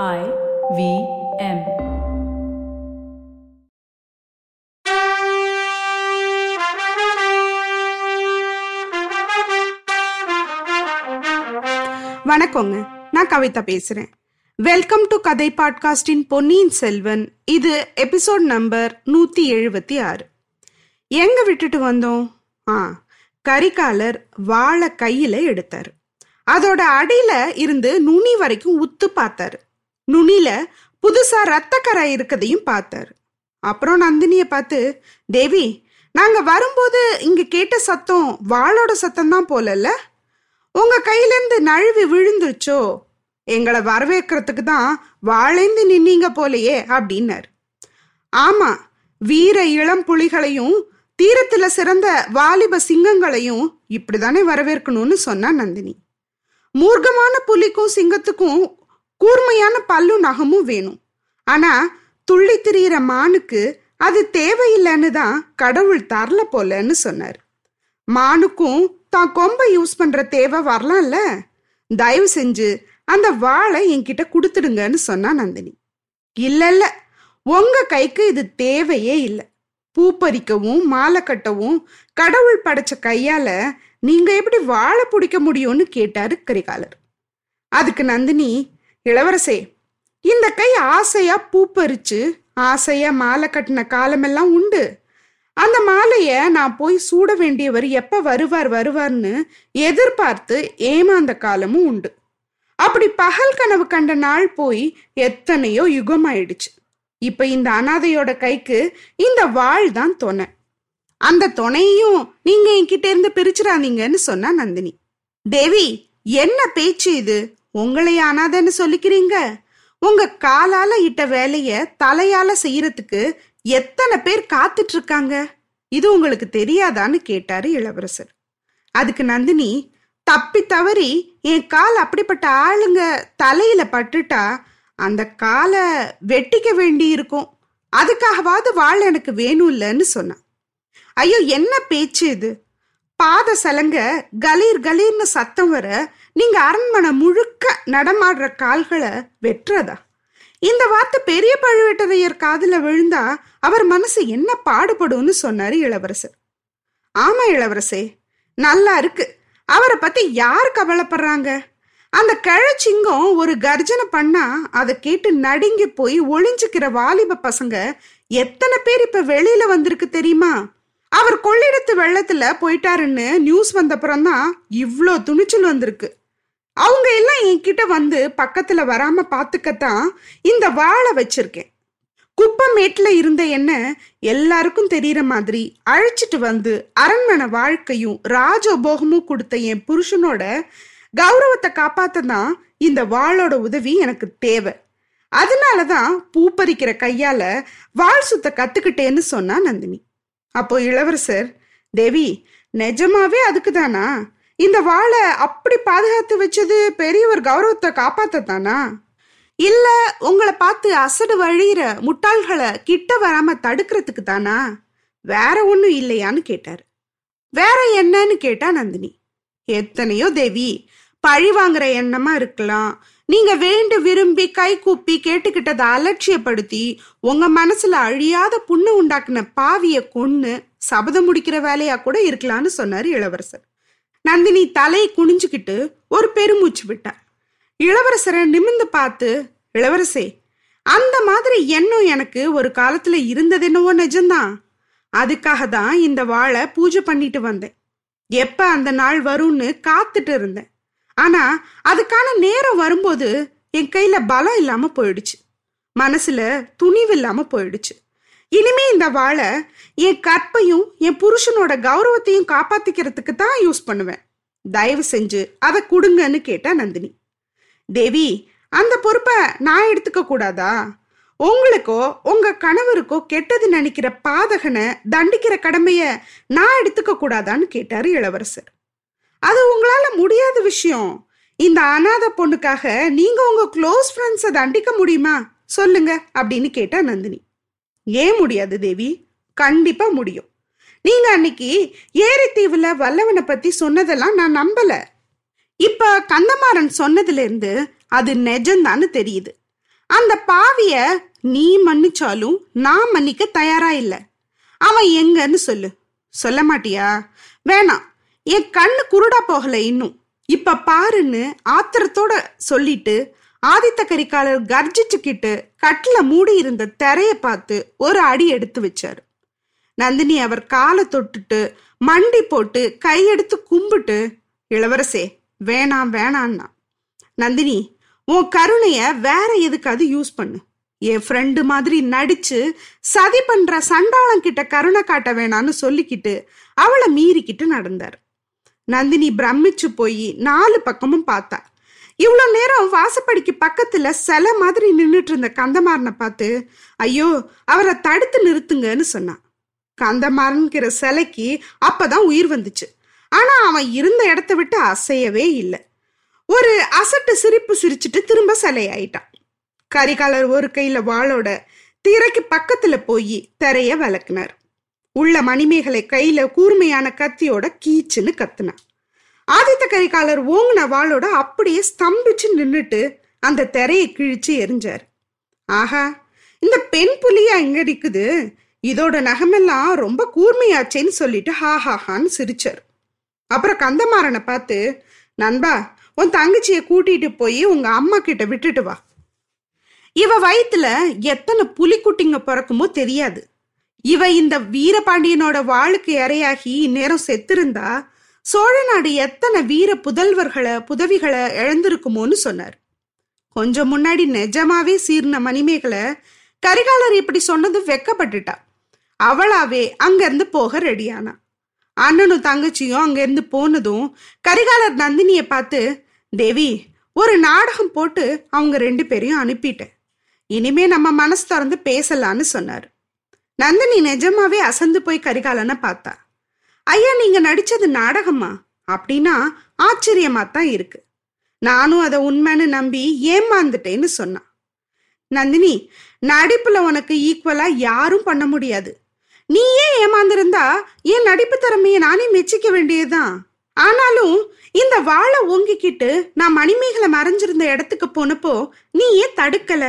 I V M. வணக்கங்க. நான் கவிதா பேசுறேன். வெல்கம் டு கதை பாட்காஸ்டின் பொன்னியின் செல்வன் இது எபிசோட் நம்பர் நூத்தி எழுபத்தி ஆறு. எங்க விட்டுட்டு வந்தோம்? ஆ கரிகாலர் வாழை கையில எடுத்தாரு. அதோட அடியில இருந்து நுனி வரைக்கும் உத்து பார்த்தாரு. நுனில புதுசா ரத்தக்கரை இருக்கதையும் பார்த்தாரு. அப்புறம் நந்தினிய பார்த்து தேவி நாங்க வரும்போது இங்க கேட்ட சத்தம் வாளோட சத்தம் தான் போலல்ல? உங்க கையிலேருந்து நழுவி விழுந்துருச்சோ? எங்களை வரவேற்கிறதுக்கு தான் வாழைந்து நின்னீங்க போலையே அப்படின்னாரு. ஆமா வீர இளம் புலிகளையும் தீரத்துல சிறந்த வாலிப சிங்கங்களையும் இப்படிதானே வரவேற்கணும்னு சொன்னா நந்தினி. மூர்க்கமான புலிக்கும் சிங்கத்துக்கும் கூர்மையான பல்லும் நகமும் வேணும். ஆனா துள்ளி திரியிற மானுக்கு அது தேவையில்லைன்னு தான் கடவுள் தரல போலன்னு சொன்னார். மானுக்கும் தான் கொம்பை யூஸ் பண்ற தேவை வரலாம்ல? தயவு செஞ்சு அந்த வாழை என்கிட்ட கொடுத்துடுங்கன்னு சொன்னா நந்தினி. இல்ல இல்ல உங்க கைக்கு இது தேவையே இல்லை. பூ பறிக்கவும் மாலை கட்டவும் கடவுள் படைச்ச கையால நீங்க எப்படி வாழை பிடிக்க முடியும்னு கேட்டாரு கரிகாலர் அதுக்கு நந்தினி இளவரசே இந்த கை ஆசையா பூ பறிச்சு ஆசையா மாலை கட்டின காலமெல்லாம் உண்டு. அந்த மாலைய நான் போய் சூட வேண்டியவர் எப்ப வருவார் வருவார்னு எதிர்பார்த்து ஏமாந்த காலமும் உண்டு. அப்படி பகல் கனவு கண்ட நாள் போய் எத்தனையோ யுகம் ஆயிடுச்சு. இப்ப இந்த அனாதையோட கைக்கு இந்த வாழ் தான் துணை அந்த துணையையும் நீங்க என்கிட்ட இருந்து பிரிச்சிடாதீங்கன்னு சொன்னா நந்தினி. தேவி என்ன பேச்சு இது? உங்களை அனாதன்னு சொல்லிக்கிறீங்க? உங்க காலால இட்ட வேலைய தலையால செய்யறதுக்கு எத்தனை பேர் காத்துட்டு இருக்காங்க இது உங்களுக்கு தெரியாதான்னு கேட்டாரு இளவரசர். அதுக்கு நந்தினி தப்பி தவறி என் கால் அப்படிப்பட்ட ஆளுங்க தலையில பட்டுட்டா அந்த காலை வெட்டிக்க வேண்டி இருக்கும் அதுக்காகவாவது வாழ் எனக்கு வேணும் இல்லைன்னு சொன்னான் ஐயோ என்ன பேச்சு இது? பாத சலங்க கலீர் கலீர்னு சத்தம் வர நீங்க அரண்மனை முழுக்க நடமாடுற கால்களை வெட்டுறதா? இந்த வார்த்தை பெரிய பழுவேட்டரையர் காதுல விழுந்தா அவர் மனசு என்ன பாடுபடும்னு சொன்னாரு இளவரசர். ஆமா இளவரசே நல்லா இருக்கு. அவரை பத்தி யார் கவலைப்படுறாங்க? அந்த கிழச்சிங்கம் ஒரு கர்ஜனை பண்ணா அதை கேட்டு நடுங்கி போய் ஒளிஞ்சுக்கிற வாலிப பசங்க எத்தனை பேர் இப்ப வெளியில வந்திருக்கு தெரியுமா? அவர் கொள்ளிடத்து வெள்ளத்துல போயிட்டாருன்னு நியூஸ் வந்தப்புறம் தான் இவ்வளோ துணிச்சல் வந்திருக்கு. அவங்க எல்லாம் என்கிட்ட வந்து பக்கத்துல வராம பாத்துக்கத்தான் இந்த வாழை வச்சிருக்கேன். மேட்டில் இருந்த என்ன எல்லாருக்கும் தெரியற மாதிரி அழைச்சிட்டு வந்து அரண்மனை வாழ்க்கையும் ராஜபோகமும் கொடுத்த என் புருஷனோட கௌரவத்தை காப்பாத்த தான் இந்த வாளோட உதவி எனக்கு தேவை. அதனாலதான் பூ பறிக்கிற கையால வாழ் சுத்த கத்துக்கிட்டேன்னு சொன்னா நந்தினி. அப்போ இளவரசர் தேவி நிஜமாவே அதுக்குதானா? இந்த வாளை அப்படி பாதுகாத்து வச்சது பெரியவர் கௌரவத்தை காப்பாத்தத்தானா? இல்ல உங்களை பார்த்து அசடு வழியிற முட்டாள்களை கிட்ட வராம தடுக்கிறதுக்கு தானா? வேற ஒன்றும் இல்லையான்னு கேட்டாரு. வேற என்னன்னு கேட்டா நந்தினி. எத்தனையோ தேவி பழி வாங்குற எண்ணமா இருக்கலாம். நீங்க வேண்டு விரும்பி கை கூப்பி கேட்டுக்கிட்டதை அலட்சியப்படுத்தி உங்க மனசுல அழியாத புண்ணு உண்டாக்குன பாவிய கொன்னு சபதம் முடிக்கிற வேலையா கூட இருக்கலாம்னு சொன்னாரு இளவரசர். நந்தினி தலை குனிஞ்சுக்கிட்டு ஒரு பெருமூச்சு விட்டா இளவரசரை நிமிந்து பார்த்து இளவரசே அந்த மாதிரி எண்ணம் எனக்கு ஒரு காலத்துல இருந்தது என்னவோ நிஜம்தான். அதுக்காக தான் இந்த வாழை பூஜை பண்ணிட்டு வந்தேன். எப்ப அந்த நாள் வரும்னு காத்துட்டு இருந்தேன். ஆனா அதுக்கான நேரம் வரும்போது என் கையில பலம் இல்லாம போயிடுச்சு. மனசுல துணிவு இல்லாம போயிடுச்சு. இனிமே இந்த வாழை என் கற்பையும் என் புருஷனோட கௌரவத்தையும் காப்பாத்திக்கிறதுக்கு தான் யூஸ் பண்ணுவேன். தயவு செஞ்சு அதை கொடுங்கன்னு கேட்டா நந்தினி. தேவி அந்த பொறுப்பை நான் எடுத்துக்க கூடாதா? உங்களுக்கோ உங்க கணவருக்கோ கெட்டது நினைக்கிற பாதகனை தண்டிக்கிற கடமைய நான் எடுத்துக்க கூடாதான்னு கேட்டாரு இளவரசர். அது உங்களால முடியாத விஷயம். இந்த அனாதை பொண்ணுக்காக நீங்க உங்க க்ளோஸ் ஃப்ரெண்ட்ஸை தண்டிக்க முடியுமா? சொல்லுங்க அப்படின்னு கேட்டா நந்தினி. ஏன் முடியாது தேவி? கண்டிப்பா முடியும். நீங்க அன்னைக்கு ஏரித்தீவுல வல்லவனை பத்தி சொன்னதெல்லாம் நான் நம்பல. இப்ப கந்தமாறன் சொன்னதுல இருந்து அது நெஜம்தான்னு தெரியுது. அந்த பாவிய நீ மன்னிச்சாலும் நான் மன்னிக்க தயாரா இல்ல. அவன் எங்கன்னு சொல்லு. சொல்ல மாட்டியா? வேணாம். என் கண்ணு குருடா போகல இன்னும். இப்ப பாருன்னு ஆத்திரத்தோட சொல்லிட்டு ஆதித்த கரிகாலர் கர்ஜிச்சுக்கிட்டு கட்டில மூடி இருந்த திரைய பார்த்து ஒரு அடி எடுத்து வச்சாரு. நந்தினி அவர் காலை தொட்டுட்டு மண்டி போட்டு கையெடுத்து கும்பிட்டு இளவரசே வேணாம் வேணான்னா நந்தினி உன் கருணைய வேற எதுக்காவது யூஸ் பண்ணு. என் ஃப்ரெண்டு மாதிரி நடிச்சு சதி பண்ற சண்டாளங்கிட்ட கருணை காட்ட வேணான்னு சொல்லிக்கிட்டு அவளை மீறிக்கிட்டு நடந்தார். நந்தினி பிரமிச்சு போய் நாலு பக்கமும் பார்த்தா இவ்வளோ நேரம் வாசப்படிக்கு பக்கத்தில் சில மாதிரி நின்றுட்டு இருந்த கந்தமாறனை பார்த்து ஐயோ அவரை தடுத்து நிறுத்துங்கன்னு சொன்னான். கந்தமாறன்கிற சிலைக்கு அப்பதான் உயிர் வந்துச்சு. ஆனா அவன் இருந்த இடத்த விட்டு அசையவே இல்லை. ஒரு அசட்டு சிரிப்பு சிரிச்சுட்டு திரும்ப சிலையாயிட்டான். கரிகாலர் ஒரு கையில வாளோட திரைக்கு பக்கத்துல போய் திரைய விளக்குனார். உள்ள மணிமேகலை கையில கூர்மையான கத்தியோட கீச்சுன்னு கத்துனான். ஆதித்த கரிகாலர் ஓங்கின வாளோட அப்படியே ஸ்தம்பிச்சு நின்றுட்டு அந்த திரையை கிழிச்சு எரிஞ்சார். ஆஹா இந்த பெண் புலியா எங்க இருக்குது இதோட நகமெல்லாம் ரொம்ப கூர்மையாச்சேன்னு சொல்லிட்டு ஹா ஹா ஹான்னு சிரிச்சார். அப்புறம் கந்தமாறனை பார்த்து நண்பா உன் தங்கச்சியை கூட்டிட்டு போய் உங்க அம்மா கிட்ட விட்டுட்டு வா. இவ வயிற்றுல எத்தனை புலிக்குட்டிங்க பிறக்குமோ தெரியாது. இவ இந்த வீரபாண்டியனோட வாளுக்கு இரையாகி இந்நேரம் செத்திருந்தா சோழ நாடு எத்தனை வீர புதல்வர்களை புதவிகளை இழந்திருக்குமோன்னு சொன்னார். கொஞ்சம் முன்னாடி நிஜமாவே சீர்ன மணிமேகலை கரிகாலர் இப்படி சொன்னது வெக்கப்பட்டுட்டா. அவளாவே அங்கிருந்து போக ரெடியானா. அண்ணனும் தங்கச்சியும் அங்கிருந்து போனதும் கரிகாலர் நந்தினியை பார்த்து தேவி ஒரு நாடகம் போட்டு அவங்க ரெண்டு பேரையும் அனுப்பிட்டேன். இனிமே நம்ம மனசு திறந்து பேசலான்னு சொன்னார். நந்தினி நிஜமாவே அசந்து போய் கரிகாலனை பார்த்தா. ஐயா நீங்க நடிச்சது நாடகமா? அப்படின்னா ஆச்சரியமா தான் இருக்கு. நானும் அதை உண்மைன்னு நம்பி ஏமாந்துட்டேன்னு சொன்னான் நந்தினி நடிப்புல உனக்கு ஈக்குவலா யாரும் பண்ண முடியாது. நீ ஏன் ஏமாந்திருந்தா? என் நடிப்பு திறமைய நானே மெச்சிக்க வேண்டியதுதான். ஆனாலும் இந்த வாழை ஓங்கிக்கிட்டு நான் மணிமேகலை மறைஞ்சிருந்த இடத்துக்கு போனப்போ நீ ஏன் தடுக்கல?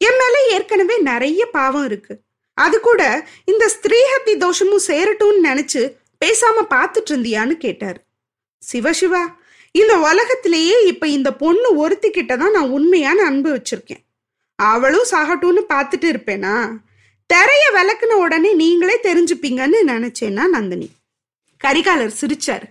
என் மேல ஏற்கனவே நிறைய பாவம் இருக்கு. அது கூட இந்த ஸ்திரீஹத்தி தோஷமும் சேரட்டும்னு நினைச்சு பேசாம பார்த்துட்டு இருந்தியான்னு கேட்டார். சிவசிவா இந்த உலகத்திலேயே இப்ப இந்த பொண்ணு ஒருத்திக்கிட்ட தான் நான் உண்மையான அன்பு வச்சிருக்கேன். அவளும் சாகட்டும்னு பார்த்துட்டு இருப்பேனா? திரைய விளக்குன உடனே நீங்களே தெரிஞ்சுப்பீங்கன்னு நினைச்சேன்னா நந்தினி. கரிகாலர் சிரிச்சார்.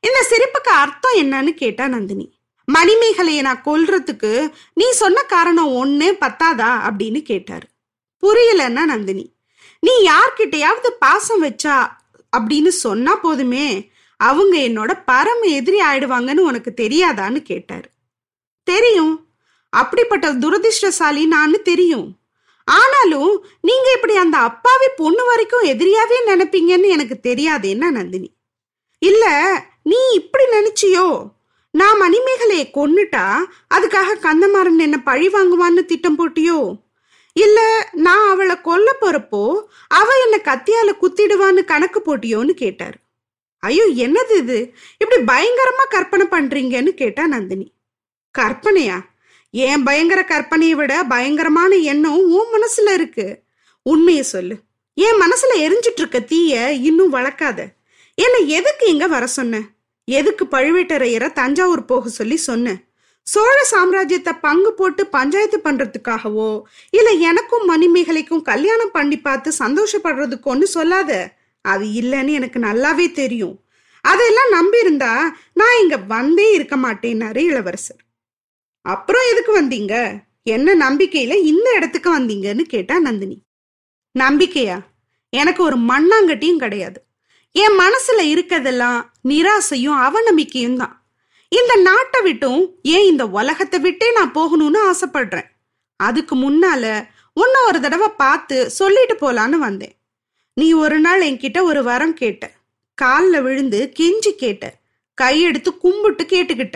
இந்த சிரிப்புக்கு அர்த்தம் என்னன்னு கேட்டா நந்தினி. மணிமேகலையை நான் கொல்றதுக்கு நீ சொன்ன காரணம் ஒண்ணு பத்தாதா? அப்படின்னு கேட்டார். புரியலன்னா நந்தினி. நீ யார்கிட்டயாவது பாசம் வச்சா அப்படின்னு சொன்னா போதுமே அவங்க என்னோட பரம எதிரி ஆயிடுவாங்கன்னு உனக்கு தெரியாதான்னு கேட்டாரு. தெரியும். அப்படிப்பட்ட துரதிருஷ்டசாலி நான் தெரியும். ஆனாலும் நீங்க இப்படி அந்த அப்பாவி பொண்ணு வரைக்கும் எதிரியாவே நினைப்பீங்கன்னு எனக்கு தெரியாதேன்னா நந்தினி. இல்ல நீ இப்படி நினைச்சியோ? நான் மணிமேகலையை கொன்னுட்டா அதுக்காக கந்தமாறன் என்ன பழி வாங்குவான்னு திட்டம் போட்டியோ? இல்ல நான் அவளை கொல்ல போறப்போ அவ என்ன கத்தியால குத்திடுவான்னு கணக்கு போட்டியோன்னு கேட்டார். ஐயோ என்னது இது? இப்படி பயங்கரமா கற்பனை பண்றீங்கன்னு கேட்டா நந்தினி. கற்பனையா? ஏன் பயங்கர கற்பனையை விட பயங்கரமான எண்ணம் உன் மனசுல இருக்கு. உண்மைய சொல்லு. என் மனசுல எரிஞ்சிட்டு இருக்க தீய இன்னும் வளர்க்காத. என்ன எதுக்கு இங்க வர சொன்ன? எதுக்கு பழுவேட்டரையரை தஞ்சாவூர் போக சொல்லி சொன்ன? சோழ சாம்ராஜ்யத்தை பங்கு போட்டு பஞ்சாயத்து பண்றதுக்காகவோ இல்ல எனக்கும் மணிமேகலைக்கும் கல்யாணம் பண்ணி பார்த்து சந்தோஷப்படுறதுக்கோன்னு சொல்லாத. அது இல்லைன்னு எனக்கு நல்லாவே தெரியும். அதெல்லாம் நம்பி இருந்தா நான் இங்க வந்தே இருக்க மாட்டேன்னாரு இளவரசர். அப்புறம் எதுக்கு வந்தீங்க? என்ன நம்பிக்கையில இந்த இடத்துக்கு வந்தீங்கன்னு கேட்டா நந்தினி. நம்பிக்கையா? எனக்கு ஒரு மண்ணாங்கட்டியும் கிடையாது. என் மனசுல இருக்கதெல்லாம் நிராசையும் அவநம்பிக்கையும் தான் இந்த நாட்டை விட்டும் ஏன் இந்த உலகத்தை விட்டே நான் போகணும்னு ஆசைப்படுறேன்? அதுக்கு முன்னால உன்னை ஒரு தடவை பார்த்து சொல்லிட்டு போலான்னு வந்தேன். நீ ஒரு நாள் என்கிட்ட ஒரு வரம் கேட்ட. காலில் விழுந்து கெஞ்சி கேட்ட. கையெடுத்து கும்பிட்டு கேட்டுக்கிட்ட.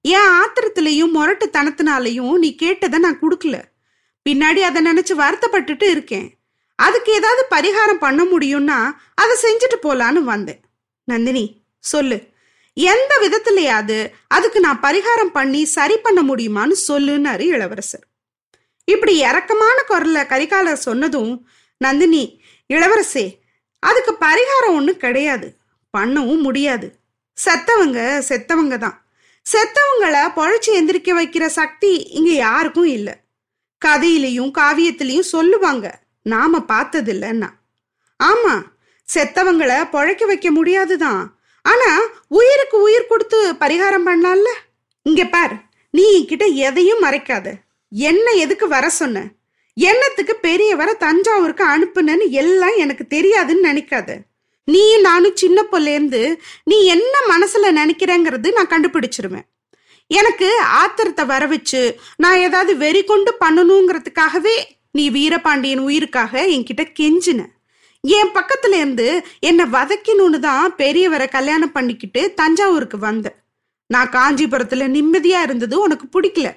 என் ஆத்திரத்திலையும் முரட்டுத்தனத்தினாலையும் நீ கேட்டதை நான் கொடுக்கல. பின்னாடி அதை நினைச்சு வருத்தப்பட்டுட்டு இருக்கேன். அதுக்கு ஏதாவது பரிகாரம் பண்ண முடியும்னா அதை செஞ்சுட்டு போலான்னு வந்தேன். நந்தினி சொல்லு. எந்த விதத்திலையாவது அதுக்கு நான் பரிகாரம் பண்ணி சரி பண்ண முடியுமான்னு சொல்லுன்னாரு இளவரசர். இப்படி இறக்கமான குரல்ல கரிகாலர் சொன்னதும் நந்தினி இளவரசே அதுக்கு பரிகாரம் ஒன்றும் கிடையாது. பண்ணவும் முடியாது. செத்தவங்க செத்தவங்க தான். செத்தவங்களை பொழைச்சி எந்திரிக்க வைக்கிற சக்தி இங்க யாருக்கும் இல்லை. கதையிலையும் காவியத்திலையும் சொல்லுவாங்க. நாம பார்த்ததில்லைன்னா. ஆமா செத்தவங்களை பொழைக்க வைக்க முடியாதுதான். ஆனா உயிருக்கு உயிர் கொடுத்து பரிகாரம் பண்ணலாம்ல இங்க பார் நீ கிட்ட எதையும் மறைக்காத. என்ன எதுக்கு வர சொன்ன? என்னத்துக்கு பெரியவரை தஞ்சாவூருக்கு அனுப்புனன்னு எல்லாம் எனக்கு தெரியாதுன்னு நினைக்காத. நீ நானும் சின்ன பொல்லேருந்து நீ என்ன மனசுல நினைக்கிறேங்கிறது நான் கண்டுபிடிச்சிருவேன். எனக்கு ஆத்திரத்தை வர வச்சு நான் ஏதாவது வெறி கொண்டு பண்ணணுங்கிறதுக்காகவே நீ வீரபாண்டியன் உயிருக்காக என்கிட்ட கெஞ்சின. என் பக்கத்துல இருந்து என்னை வதக்கினு தான் பெரியவரை கல்யாணம் பண்ணிக்கிட்டு தஞ்சாவூருக்கு வந்தேன் நான் காஞ்சிபுரத்துல நிம்மதியா இருந்தது உனக்கு பிடிக்கல.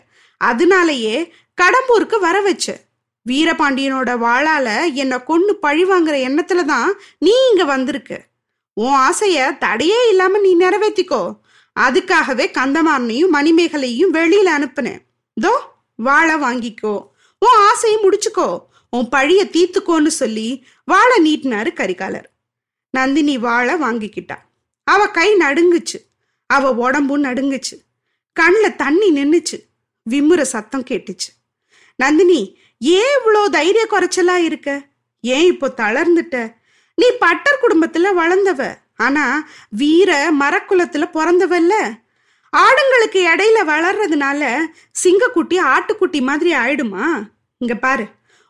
அதனாலயே கடம்பூருக்கு வர வச்ச. வீரபாண்டியனோட வாழால என்னை கொண்டு பழி வாங்குற எண்ணத்துல தான் நீ இங்க வந்திருக்க. உன் ஆசைய தடையே இல்லாம நீ நிறைவேற்றிக்கோ அதுக்காகவே கந்தமாரனையும் மணிமேகலையும் வெளியில அனுப்புனேன். தோ வாழை வாங்கிக்கோ. உன் ஆசையை முடிச்சுக்கோ. உன் பழிய தீத்துக்கோன்னு சொல்லி வாழை நீட்டினாரு கரிகாலர். நந்தினி வாழை வாங்கிக்கிட்டா. அவ கை நடுங்குச்சு. அவ உடம்பும் நடுங்குச்சு. கண்ணில் தண்ணி நின்றுச்சு விம்முற சத்தம் கேட்டுச்சு. நந்தினி ஏன் இவ்வளோ தைரிய குறைச்சலா இருக்க? ஏன் இப்போ தளர்ந்துட்ட? நீ பட்டர் குடும்பத்துல வளர்ந்தவ. ஆனா வீர மரக்குலத்துல பிறந்தவல்ல. ஆடுங்களுக்கு இடையில வளர்றதுனால சிங்கக்குட்டி ஆட்டுக்குட்டி மாதிரி ஆயிடுமா? இங்க பாரு.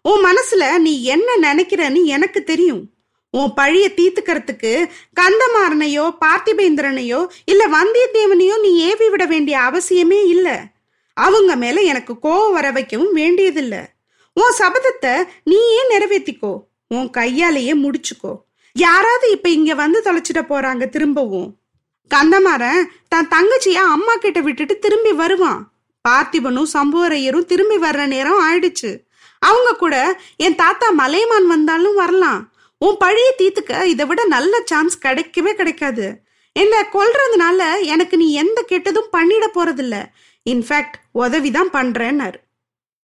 உன் மனசுல நீ என்ன நினைக்கிறன்னு எனக்கு தெரியும். உன் பழிய தீத்துக்கிறதுக்கு கந்தமாறனையோ பார்த்திபேந்திரனையோ இல்ல வந்தியத்தேவனையோ நீ ஏவி விட வேண்டிய அவசியமே இல்ல. அவங்க மேல எனக்கு கோவம் வர வைக்கவும் வேண்டியதில்ல. உன் சபதத்தை நீயே நிறைவேற்றிக்கோ உன் கையாலேயே முடிச்சுக்கோ. யாராவது இப்ப இங்க வந்து தொலைச்சிட போறாங்க திரும்பவும். கந்தமாறன் தன் தங்கச்சிய அம்மா கிட்ட விட்டுட்டு திரும்பி வருவான். பார்த்திபனும் சம்புவரையரும் திரும்பி வர்ற நேரம் ஆயிடுச்சு. அவங்க கூட என் தாத்தா மலையமான் வந்தாலும் வரலாம். உன் பழைய தீத்துக்க இதை விட நல்ல சான்ஸ் கிடைக்கவே கிடைக்காது. என்ன கொல்றதுனால எனக்கு நீ எந்த கெட்டதும் பண்ணிட போறதில்ல. இன்ஃபேக்ட் உதவிதான் பண்றேன்னாரு.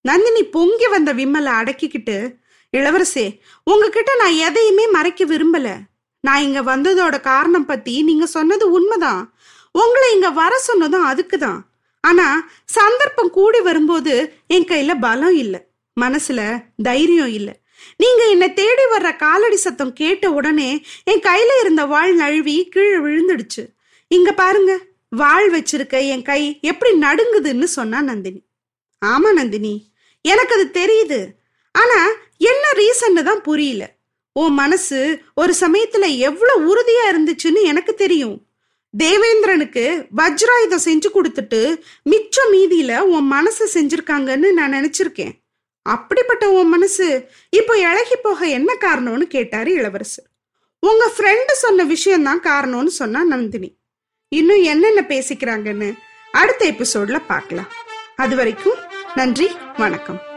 நந்தினி பொங்கி வந்த விம்மலை அடக்கிக்கிட்டு இளவரசே உங்ககிட்ட நான் எதையுமே மறைக்க விரும்பல. நான் இங்க வந்ததோட காரணம் பத்தி நீங்க சொன்னது உண்மைதான். உங்களை இங்க வர சொன்னதும் அதுக்குதான். ஆனா சந்தர்ப்பம் கூடி வரும்போது என் கையில பலம் இல்லை. மனசுல தைரியம் இல்லை. நீங்க என்னை தேடி வர்ற காலடி சத்தம் கேட்ட உடனே என் கையில இருந்த வாழ் நழுவி கீழே விழுந்துடுச்சு. இங்க பாருங்க வாழ் வச்சிருக்க என் கை எப்படி நடுங்குதுன்னு சொன்னா நந்தினி. ஆமா நந்தினி எனக்கு அது தெரியுது. ஆனா என்ன ரீசன்னு தான் புரியல. உன் மனசு ஒரு சமயத்துல எவ்வளவு உறுதியா இருந்துச்சுன்னு எனக்கு தெரியும். தேவேந்திரனுக்கு வஜ்ராயுதம் செஞ்சு கொடுத்துட்டு மிச்சம் மீதியில உன் மனசு செஞ்சிருக்காங்கன்னு நான் நினைச்சிருக்கேன். அப்படிப்பட்ட உன் மனசு இப்போ இழகி போக என்ன காரணம்னு கேட்டாரு இளவரசர். உங்க ஃப்ரெண்டு சொன்ன விஷயம்தான் காரணம்னு சொன்னா நந்தினி. இன்னும் என்னென்ன பேசிக்கிறாங்கன்னு அடுத்த எபிசோட்ல பார்க்கலாம். அது வரைக்கும் நன்றி வணக்கம்.